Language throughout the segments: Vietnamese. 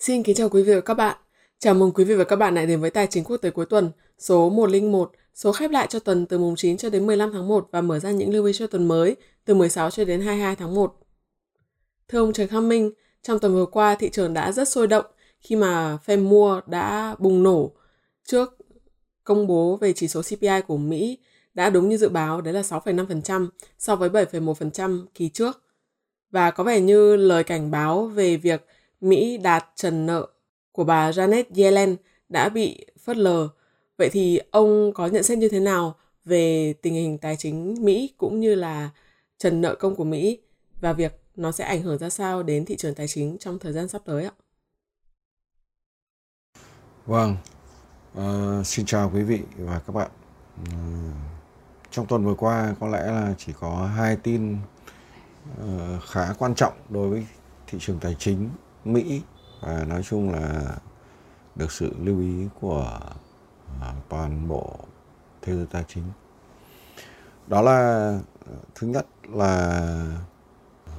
Xin kính chào quý vị và các bạn. Chào mừng quý vị và các bạn lại đến với Tài chính quốc tế cuối tuần số 101, số khép lại cho tuần từ mùng 9 cho đến 15 tháng 1 và mở ra những lưu ý cho tuần mới từ 16 cho đến 22 tháng 1. Thưa ông Trần Khang Minh, trong tuần vừa qua thị trường đã rất sôi động khi mà phe mua đã bùng nổ trước công bố về chỉ số CPI của Mỹ đã đúng như dự báo, đấy là 6,5% so với 7,1% kỳ trước. Và có vẻ như lời cảnh báo về việc Mỹ đạt trần nợ của bà Janet Yellen đã bị phớt lờ. Vậy thì ông có nhận xét như thế nào về tình hình tài chính Mỹ cũng như là trần nợ công của Mỹ và việc nó sẽ ảnh hưởng ra sao đến thị trường tài chính trong thời gian sắp tới ạ? Vâng, uh, xin chào quý vị và các bạn. Uh, trong tuần vừa qua có lẽ là chỉ có hai tin uh, khá quan trọng đối với thị trường tài chính Mỹ và nói chung là được sự lưu ý của à, toàn bộ thế giới tài chính. Đó là à, thứ nhất là à,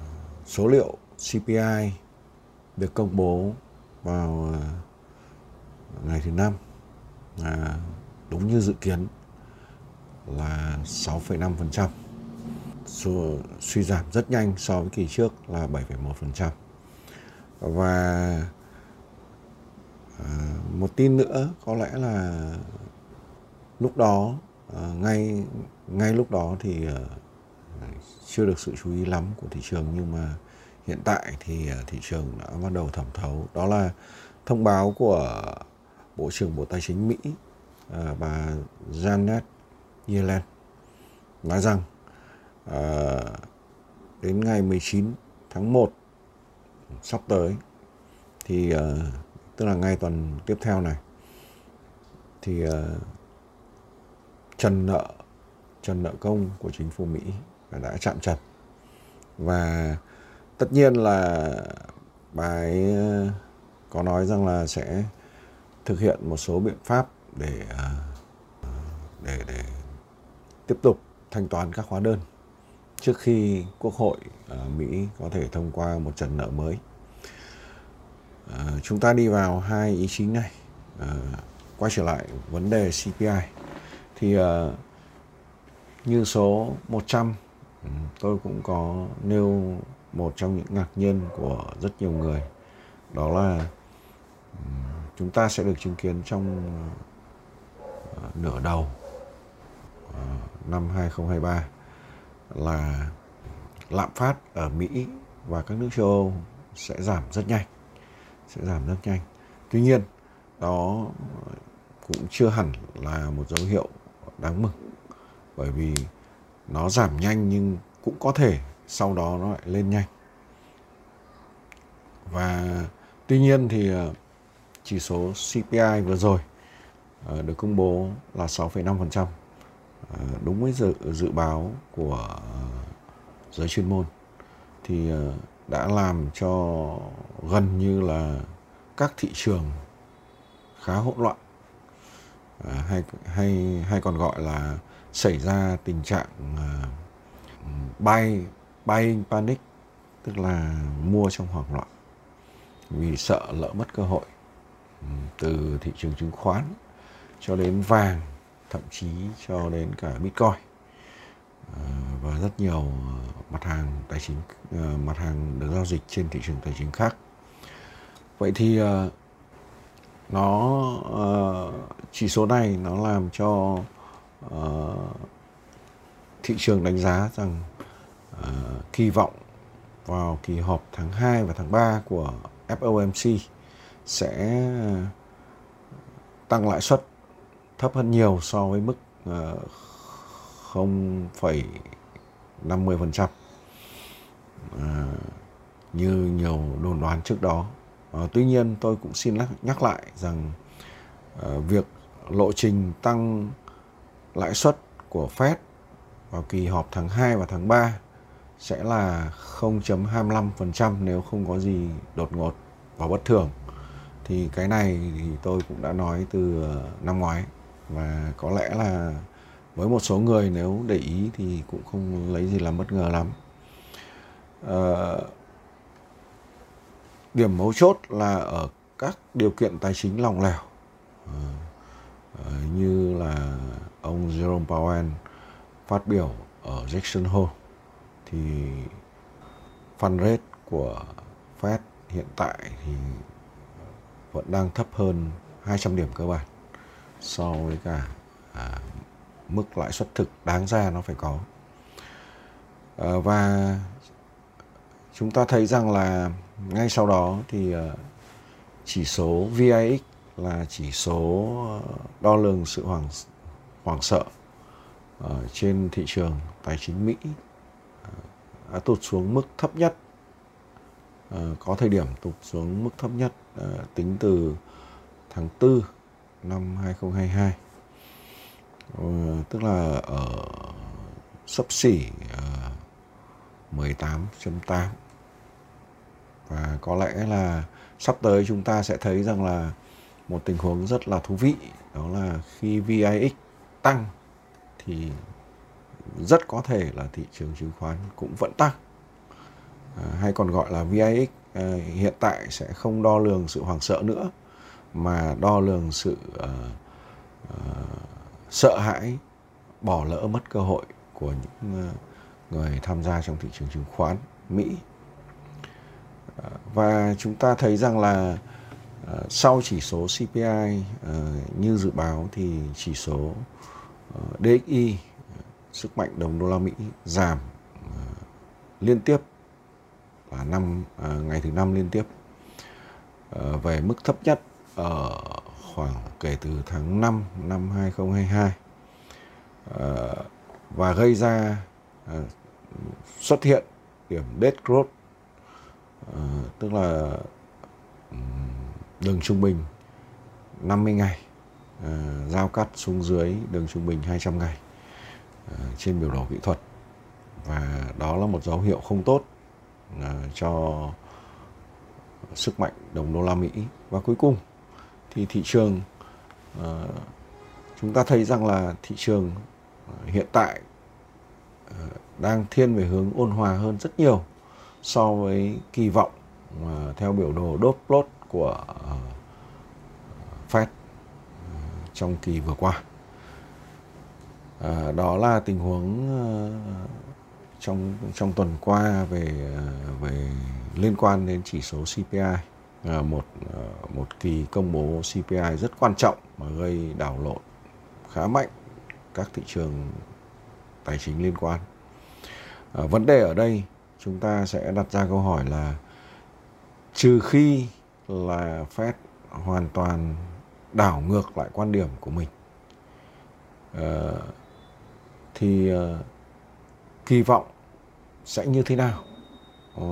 số liệu CPI được công bố vào ngày thứ năm à, đúng như dự kiến là 6,5%. Số, suy giảm rất nhanh so với kỳ trước là 7,1%. Và à, một tin nữa có lẽ là lúc đó à, ngay ngay lúc đó thì à, chưa được sự chú ý lắm của thị trường nhưng mà hiện tại thì à, thị trường đã bắt đầu thẩm thấu. Đó là thông báo của Bộ trưởng Bộ Tài chính Mỹ à, bà Janet Yellen nói rằng à, đến ngày 19 tháng 1 sắp tới. Thì uh, tức là ngay tuần tiếp theo này thì uh, trần nợ trần nợ công của chính phủ Mỹ đã chạm trần. Và tất nhiên là bà ấy ờ, có nói rằng là sẽ thực hiện một số biện pháp để để để tiếp tục thanh toán các hóa đơn trước khi Quốc hội ở Mỹ có thể thông qua một trần nợ mới. À, chúng ta đi vào hai ý chính này. À, quay trở lại vấn đề CPI thì à, như số 100 ừ, tôi cũng có nêu một trong những ngạc nhiên của rất nhiều người đó là ừ, chúng ta sẽ được chứng kiến trong nửa đầu năm 2023 là lạm phát ở Mỹ và các nước châu Âu sẽ giảm rất nhanh sẽ giảm rất nhanh. Tuy nhiên đó cũng chưa hẳn là một dấu hiệu đáng mừng bởi vì nó giảm nhanh nhưng cũng có thể sau đó nó lại lên nhanh. Và tuy nhiên thì ờ, chỉ số CPI vừa rồi ờ, được công bố là 6,5% Ờ, đúng với dự dự báo của giới chuyên môn, thì ờ, đã làm cho gần như là các thị trường khá hỗn loạn. Ờ, hay hay hay còn gọi là xảy ra tình trạng buy bay panic, tức là mua trong hoảng loạn vì sợ lỡ mất cơ hội ừ, từ thị trường chứng khoán cho đến vàng thậm chí cho đến cả bitcoin. À, và rất nhiều à, mặt hàng tài chính à, mặt hàng được giao dịch trên thị trường tài chính khác. Vậy thì nó chỉ số này nó làm cho thị trường đánh giá rằng kỳ vọng vào kỳ họp tháng 2 và tháng 3 của FOMC sẽ tăng lãi suất thấp hơn nhiều so với mức ờ, 0,50% à, ờ, như nhiều đồn đoán trước đó. À, tuy nhiên tôi cũng xin nhắc lại rằng việc lộ trình tăng lãi suất của Fed vào kỳ họp tháng 2 và tháng 3 sẽ là 0.25% nếu không có gì đột ngột và bất thường. Thì cái này thì tôi cũng đã nói từ năm ngoái và có lẽ là với một số người nếu để ý thì cũng không lấy gì làm bất ngờ lắm. À, điểm mấu chốt là ở các điều kiện tài chính lòng lẻo. Ờ, ờ, như là ông Jerome Powell phát biểu ở Jackson Hole thì fund rate của Fed hiện tại thì vẫn đang thấp hơn 200 điểm cơ bản so với cả à, mức lãi suất thực đáng ra nó phải có. À, và chúng ta thấy rằng là ngay sau đó thì à, chỉ số VIX là chỉ số ờ, đo lường sự hoảng hoảng sợ ở trên thị trường tài chính Mỹ đã tụt xuống mức thấp nhất có thời điểm tụt xuống mức thấp nhất tính từ tháng 4 năm 2022 uh, ờ, tức là ở sấp xỉ ờ, 18.8 và có lẽ là sắp tới chúng ta sẽ thấy rằng là một tình huống rất là thú vị đó là khi VIX tăng thì rất có thể là thị trường chứng khoán cũng vẫn tăng. À, hay còn gọi là VIX à, hiện tại sẽ không đo lường sự hoảng sợ nữa mà đo lường sự uh, uh, sợ hãi bỏ lỡ mất cơ hội của những uh, người tham gia trong thị trường chứng khoán Mỹ. Và chúng ta thấy rằng là uh, sau chỉ số CPI uh, như dự báo thì chỉ số uh, DXY sức mạnh đồng đô la Mỹ giảm uh, liên tiếp là năm uh, ngày thứ năm liên tiếp uh, về mức thấp nhất ở khoảng kể từ tháng 5 năm 2022 ờ, và gây ra ờ, xuất hiện điểm dead growth tức là đường trung bình 50 ngày giao cắt xuống dưới đường trung bình 200 ngày trên biểu đồ kỹ thuật. Và đó là một dấu hiệu không tốt cho sức mạnh đồng đô la Mỹ. Và cuối cùng thì thị trường uh, chúng ta thấy rằng là thị trường ờ, hiện tại uh, đang thiên về hướng ôn hòa hơn rất nhiều so với kỳ vọng uh, theo biểu đồ dot plot của uh, Fed uh, trong kỳ vừa qua. Uh, đó là tình huống uh, trong trong tuần qua về về liên quan đến chỉ số CPI Ờ, một ờ, một kỳ công bố CPI rất quan trọng mà gây đảo lộn khá mạnh các thị trường tài chính liên quan. À, vấn đề ở đây chúng ta sẽ đặt ra câu hỏi là trừ khi là Fed hoàn toàn đảo ngược lại quan điểm của mình à, thì à, kỳ vọng sẽ như thế nào à,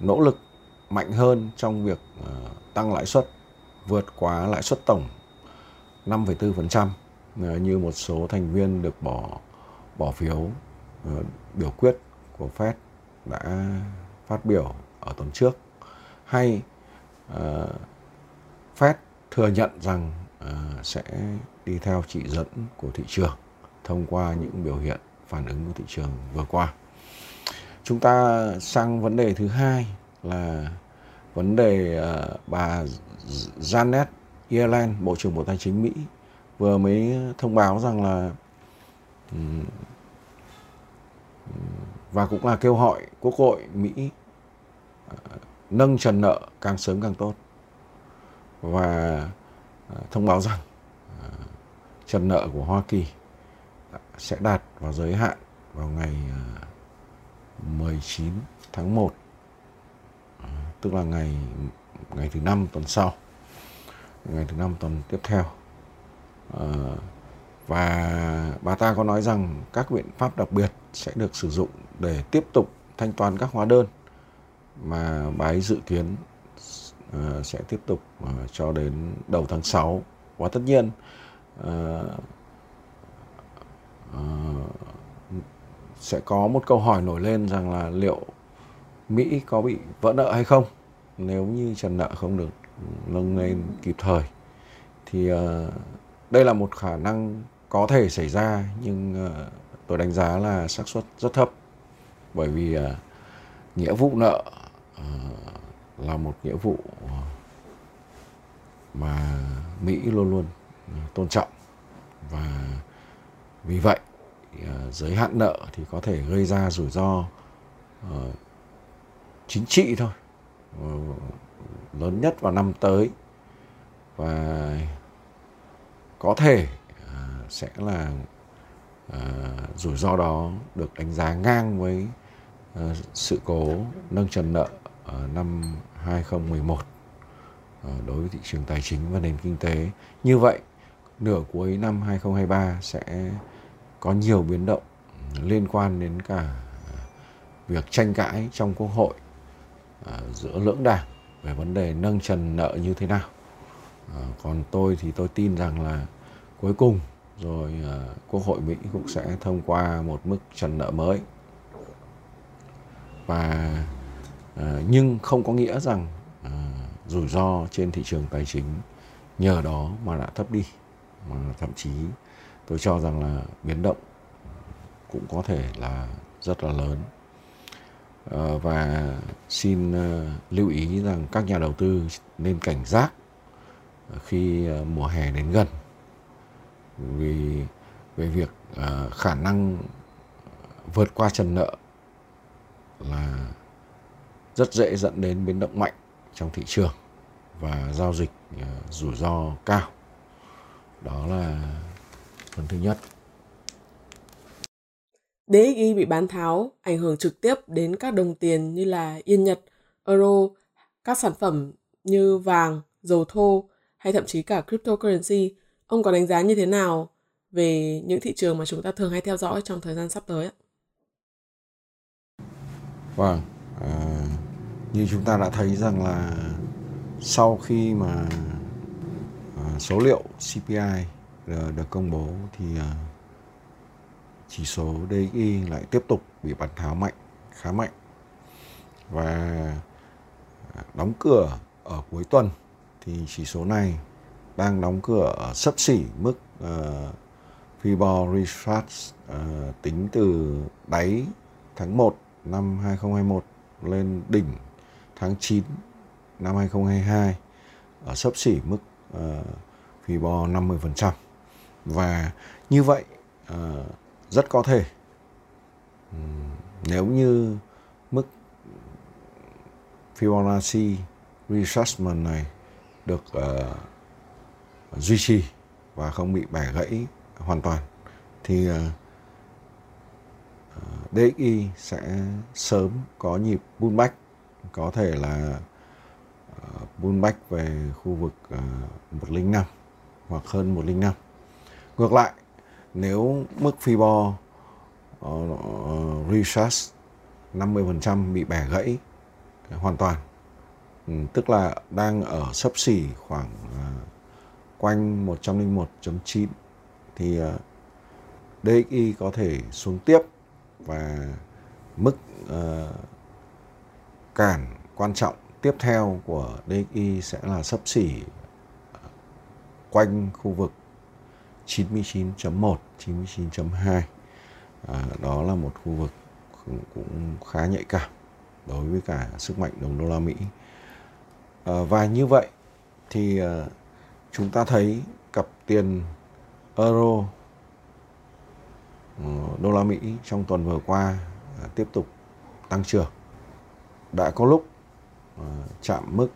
nỗ lực mạnh hơn trong việc ờ, tăng lãi suất vượt quá lãi suất tổng 5,4% ờ, như một số thành viên được bỏ bỏ phiếu ờ, biểu quyết của Fed đã phát biểu ở tuần trước hay uh, Fed thừa nhận rằng uh, sẽ đi theo chỉ dẫn của thị trường thông qua những biểu hiện phản ứng của thị trường vừa qua. Chúng ta sang vấn đề thứ hai là vấn đề uh, bà Janet Yellen, Bộ trưởng Bộ Tài chính Mỹ vừa mới thông báo rằng là um, và cũng là kêu gọi Quốc hội Mỹ uh, nâng trần nợ càng sớm càng tốt. Và uh, thông báo rằng uh, trần nợ của Hoa Kỳ sẽ đạt vào giới hạn vào ngày 19 tháng 1 tức là ngày ngày thứ năm tuần sau ngày thứ năm tuần tiếp theo. À, và bà ta có nói rằng các biện pháp đặc biệt sẽ được sử dụng để tiếp tục thanh toán các hóa đơn mà bà ấy dự kiến uh, sẽ tiếp tục uh, cho đến đầu tháng 6 và tất nhiên uh, uh, sẽ có một câu hỏi nổi lên rằng là liệu Mỹ có bị vỡ nợ hay không? Nếu như trần nợ không được nâng lên kịp thời thì uh, đây là một khả năng có thể xảy ra nhưng uh, tôi đánh giá là xác suất rất thấp. Bởi vì uh, nghĩa vụ nợ uh, là một nghĩa vụ mà Mỹ luôn luôn tôn trọng. Và vì vậy giới hạn nợ thì có thể gây ra rủi ro chính trị thôi. Ừ, lớn nhất vào năm tới. Và có thể à, sẽ là à, rủi ro đó được đánh giá ngang với à, sự cố nâng trần nợ ở năm 2011 đối với thị trường tài chính và nền kinh tế. Như vậy, nửa cuối năm 2023 sẽ có nhiều biến động liên quan đến cả việc tranh cãi trong Quốc hội. À, giữa lưỡng đảng về vấn đề nâng trần nợ như thế nào. À, còn tôi thì tôi tin rằng là cuối cùng rồi à, Quốc hội Mỹ cũng sẽ thông qua một mức trần nợ mới và nhưng không có nghĩa rằng rủi ro trên thị trường tài chính nhờ đó mà đã thấp đi, mà thậm chí tôi cho rằng là biến động cũng có thể là rất là lớn Ờ, và xin ờ, lưu ý rằng các nhà đầu tư nên cảnh giác ờ, khi mùa hè đến gần. Vì, về việc khả năng vượt qua trần nợ là rất dễ dẫn đến biến động mạnh trong thị trường và giao dịch rủi ro cao. Đó là phần thứ nhất. DXY bị bán tháo ảnh hưởng trực tiếp đến các đồng tiền như là yên Nhật, euro, các sản phẩm như vàng, dầu thô hay thậm chí cả cryptocurrency. Ông có đánh giá như thế nào về những thị trường mà chúng ta thường hay theo dõi trong thời gian sắp tới ạ? Vâng, à, như chúng ta đã thấy rằng là sau khi mà à, số liệu CPI được công bố thì à, chỉ số DXY lại tiếp tục bị bán tháo mạnh, khá mạnh. Và à, đóng cửa ở cuối tuần thì chỉ số này đang đóng cửa ở sấp xỉ mức ờ, uh, Fibor Retrace uh, ờ, tính từ đáy tháng 1 năm 2021 lên đỉnh tháng 9 năm 2022 ở sấp xỉ mức uh, Fibor 50%. Và như vậy uh, rất có thể nếu như mức Fibonacci retracement này được uh, duy trì và không bị bẻ gãy hoàn toàn thì ờ, ờ, uh, DXY sẽ sớm có nhịp pullback có thể là uh, pullback về khu vực uh, 105 hoặc hơn 105. Ngược lại, nếu mức Fibor uh, ờ, ờ, recharge 50% bị bẻ gãy hoàn toàn. Ừ, tức là đang ở sấp xỉ khoảng uh, quanh 101.9 thì uh, DXY có thể xuống tiếp và mức uh, cản quan trọng tiếp theo của DXY sẽ là sấp xỉ quanh khu vực 99.1, 99.2 à, đó là một khu vực cũng khá nhạy cảm đối với cả sức mạnh đồng đô la Mỹ. À, và như vậy thì à, chúng ta thấy cặp tiền euro ờ, đô la Mỹ trong tuần vừa qua à, tiếp tục tăng trưởng. Đã có lúc à, chạm mức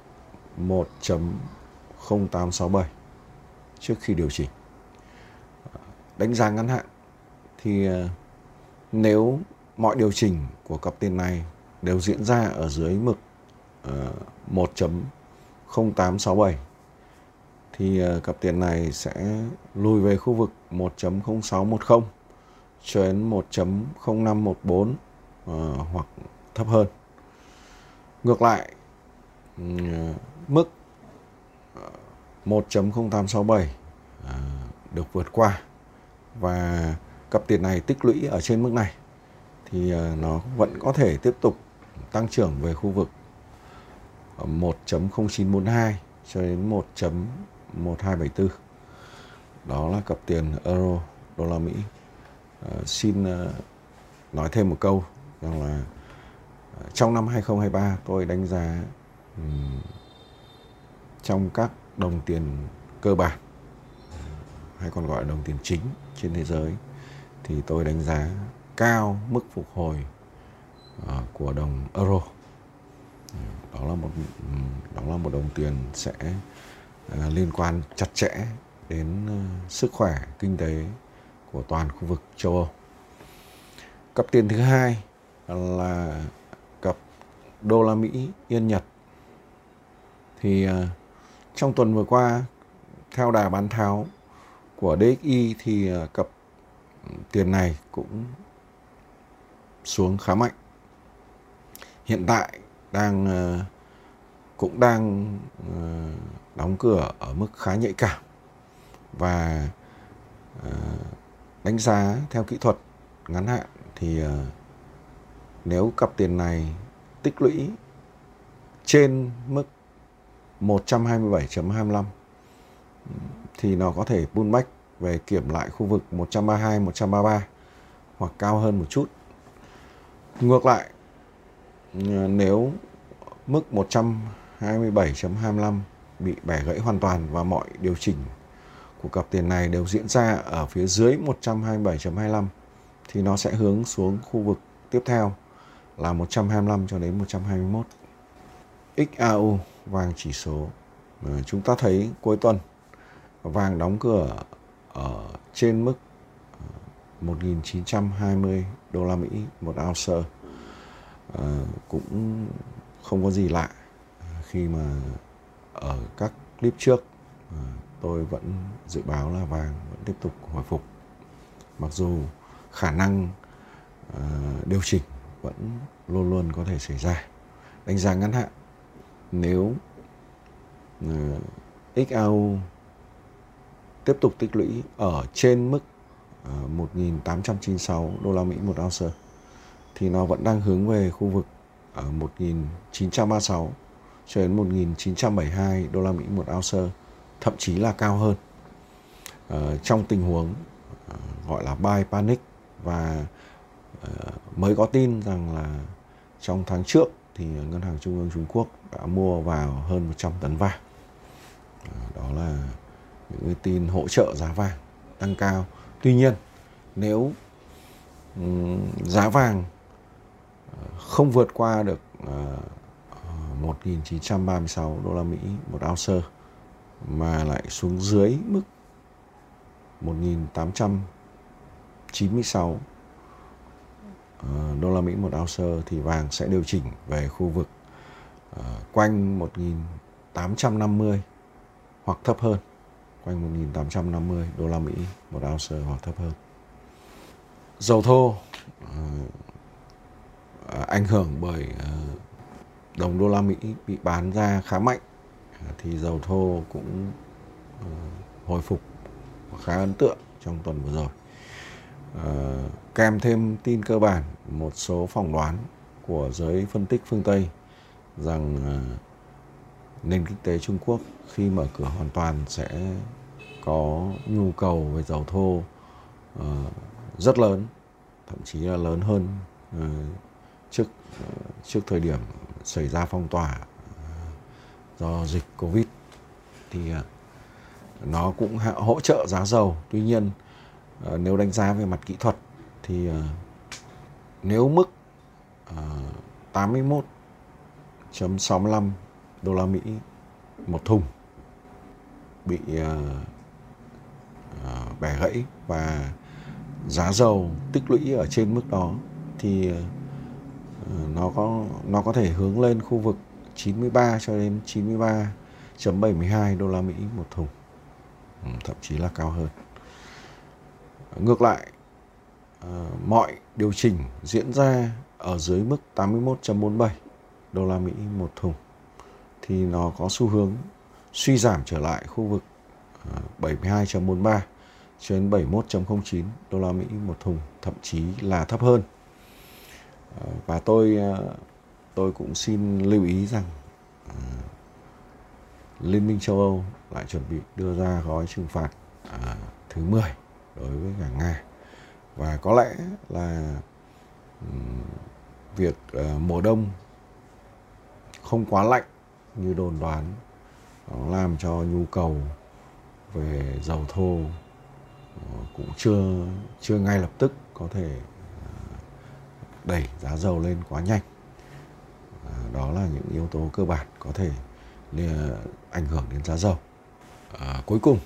1.0867 trước khi điều chỉnh đánh giá ngắn hạn, thì ờ, nếu mọi điều chỉnh của cặp tiền này đều diễn ra ở dưới mực 1.0867 ờ, thì ờ, cặp tiền này sẽ lùi về khu vực 1.0610 cho đến 1.0514 hoặc thấp hơn. Ngược lại mức 1.0867 được vượt qua và cặp tiền này tích lũy ở trên mức này thì ờ, nó vẫn có thể tiếp tục tăng trưởng về khu vực 1.0942 cho đến 1.1274 đó là cặp tiền euro đô la Mỹ. À, xin ờ, nói thêm một câu rằng là trong năm 2023 tôi đánh giá um, trong các đồng tiền cơ bản hay còn gọi là đồng tiền chính trên thế giới, thì tôi đánh giá cao mức phục hồi ờ, của đồng euro đó là một, đó là một đồng tiền sẽ ờ, liên quan chặt chẽ đến ờ, sức khỏe kinh tế của toàn khu vực châu Âu. Cặp tiền thứ hai là cặp đô la Mỹ yên Nhật. Thì trong tuần vừa qua, theo đà bán tháo của DXY thì à, cặp tiền này cũng xuống khá mạnh. Hiện tại đang à, cũng đang à, đóng cửa ở mức khá nhạy cảm và đánh giá theo kỹ thuật ngắn hạn thì nếu cặp tiền này tích lũy trên mức 127.25 thì nó có thể pullback về kiểm lại khu vực 132, 133 hoặc cao hơn một chút. Ngược lại, ừ, nếu mức 127.25 bị bẻ gãy hoàn toàn và mọi điều chỉnh của cặp tiền này đều diễn ra ở phía dưới 127.25 thì nó sẽ hướng xuống khu vực tiếp theo là 125 cho đến 121. XAU vàng chỉ số ừ, chúng ta thấy cuối tuần vàng đóng cửa ở trên mức ờ, 1.920 đô la Mỹ một ounce. À, cũng không có gì lạ ờ, khi mà ở các clip trước à, tôi vẫn dự báo là vàng vẫn tiếp tục hồi phục. Mặc dù khả năng à, điều chỉnh vẫn luôn luôn có thể xảy ra. Đánh giá ngắn hạn nếu uh, XAU tiếp tục tích lũy ở trên mức ờ, uh, 1.896 đô la Mỹ một ounce. Thì nó vẫn đang hướng về khu vực ờ, ở 1.936 cho đến 1.972 đô la Mỹ một ounce thậm chí là cao hơn. Ờ, trong tình huống uh, gọi là buy panic và uh, mới có tin rằng là trong tháng trước thì ngân hàng trung ương Trung Quốc đã mua vào hơn 100 tấn vàng. Đó là những cái tin hỗ trợ giá vàng tăng cao. Tuy nhiên nếu giá vàng ờ, không vượt qua được ờ, uh, 1.936 đô la Mỹ một ounce mà lại xuống dưới mức 1.896 ờ, đô la Mỹ một ounce thì vàng sẽ điều chỉnh về khu vực quanh 1.850 hoặc thấp hơn quanh 1.850 đô la Mỹ một ounce hoặc thấp hơn dầu thô uh, ảnh hưởng bởi uh, đồng đô la Mỹ bị bán ra khá mạnh thì dầu thô cũng uh, hồi phục khá ấn tượng trong tuần vừa rồi. Uh, kèm thêm tin cơ bản một số phỏng đoán của giới phân tích phương Tây rằng uh, nền kinh tế Trung Quốc khi mở cửa hoàn toàn sẽ có nhu cầu về dầu thô uh, rất lớn, thậm chí là lớn hơn uh, trước uh, trước thời điểm xảy ra phong tỏa ờ, do dịch covid. Thì uh, nó cũng hỗ trợ giá dầu. Tuy nhiên uh, nếu đánh giá về mặt kỹ thuật thì uh, nếu mức 81.65 đô la Mỹ một thùng bị ờ, ờ, bẻ gãy và giá dầu tích lũy ở trên mức đó thì ờ, nó có nó có thể hướng lên khu vực 93 cho đến 93.72 đô la Mỹ một thùng ừ, thậm chí là cao hơn. Ngược lại uh, mọi điều chỉnh diễn ra ở dưới mức 81.47 đô la Mỹ một thùng thì nó có xu hướng suy giảm trở lại khu vực 72.43 cho đến 71.09 đô la Mỹ một thùng, thậm chí là thấp hơn. Ờ, và tôi ờ, tôi cũng xin lưu ý rằng ờ, Liên minh châu Âu lại chuẩn bị đưa ra gói trừng phạt thứ 10 đối với cả Nga. Và có lẽ là việc mùa đông không quá lạnh như đồn đoán nó làm cho nhu cầu về dầu thô ờ, cũng chưa chưa ngay lập tức có thể ờ, đẩy giá dầu lên quá nhanh. Đó là những yếu tố cơ bản có thể ảnh hưởng đến giá dầu. À, cuối cùng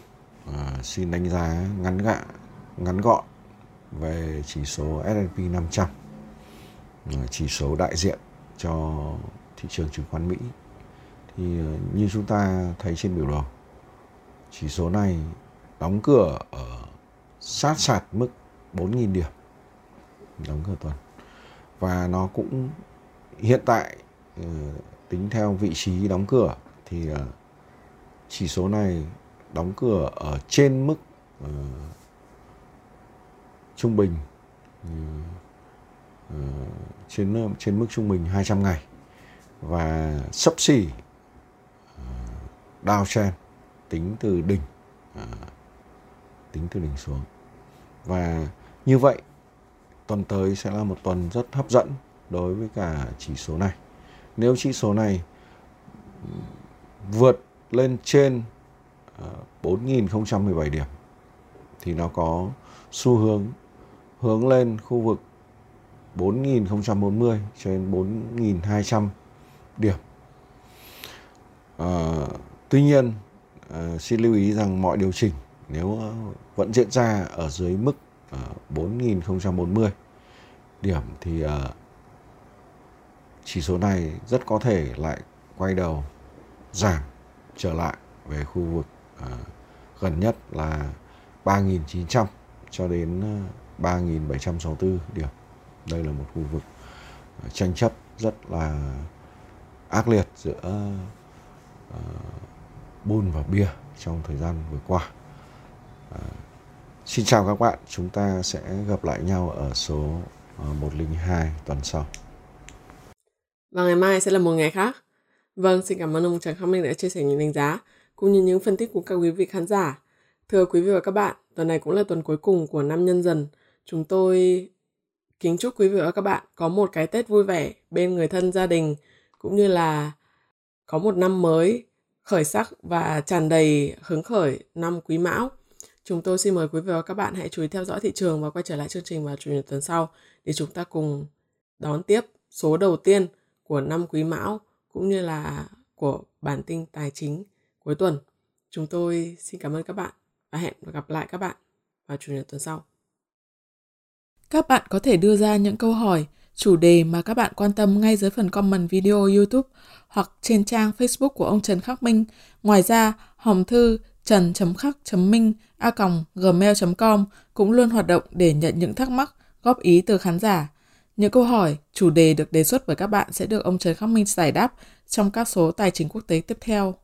à, xin đánh giá ngắn gạ ngắn gọn về chỉ số S&P 500 chỉ số đại diện cho thị trường chứng khoán Mỹ thì ờ, như chúng ta thấy trên biểu đồ chỉ số này đóng cửa ở sát sạt mức 4.000 điểm đóng cửa tuần. Và nó cũng hiện tại ờ, tính theo vị trí đóng cửa thì ờ, chỉ số này đóng cửa ở trên mức uh, trung bình uh, trên trên mức trung bình 200 ngày. Và sấp xỉ downtrend tính từ đỉnh à, tính từ đỉnh xuống và như vậy tuần tới sẽ là một tuần rất hấp dẫn đối với cả chỉ số này nếu chỉ số này vượt lên trên à, 4.017 điểm thì nó có xu hướng hướng lên khu vực 4.040 trên 4.200 điểm. À, tuy nhiên ờ, xin lưu ý rằng mọi điều chỉnh nếu ờ, vẫn diễn ra ở dưới mức ờ, 4.040 điểm thì chỉ số này rất có thể lại quay đầu giảm trở lại về khu vực gần nhất là 3.900 cho đến 3.764 điểm. Đây là một khu vực tranh chấp rất là ác liệt giữa uh, bun và bia trong thời gian vừa qua. À, xin chào các bạn, chúng ta sẽ gặp lại nhau ở số à, uh, 102 tuần sau. Và ngày mai sẽ là một ngày khác. Vâng, xin cảm ơn ông Trần Khắc Minh đã chia sẻ những đánh giá cũng như những phân tích của các quý vị khán giả. Thưa quý vị và các bạn, tuần này cũng là tuần cuối cùng của năm nhân dần. Chúng tôi kính chúc quý vị và các bạn có một cái Tết vui vẻ bên người thân gia đình cũng như là có một năm mới khởi sắc và tràn đầy hứng khởi năm Quý Mão. Chúng tôi xin mời quý vị và các bạn hãy chú ý theo dõi thị trường và quay trở lại chương trình vào chủ nhật tuần sau để chúng ta cùng đón tiếp số đầu tiên của năm Quý Mão cũng như là của bản tin tài chính cuối tuần. Chúng tôi xin cảm ơn các bạn và hẹn gặp lại các bạn vào chủ nhật tuần sau. Các bạn có thể đưa ra những câu hỏi, chủ đề mà các bạn quan tâm ngay dưới phần comment video YouTube hoặc trên trang Facebook của ông Trần Khắc Minh. Ngoài ra, hòm thư trần.khắc.minh a gmail.com cũng luôn hoạt động để nhận những thắc mắc, góp ý từ khán giả. Những câu hỏi, chủ đề được đề xuất bởi các bạn sẽ được ông Trần Khắc Minh giải đáp trong các số tài chính quốc tế tiếp theo.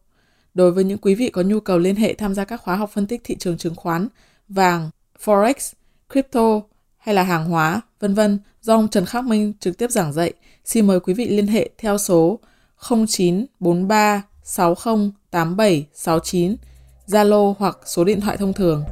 Đối với những quý vị có nhu cầu liên hệ tham gia các khóa học phân tích thị trường chứng khoán, vàng, forex, crypto hay là hàng hóa, vân vân. Do ông Trần Khắc Minh trực tiếp giảng dạy, xin mời quý vị liên hệ theo số 0943 60 87 69, Zalo hoặc số điện thoại thông thường.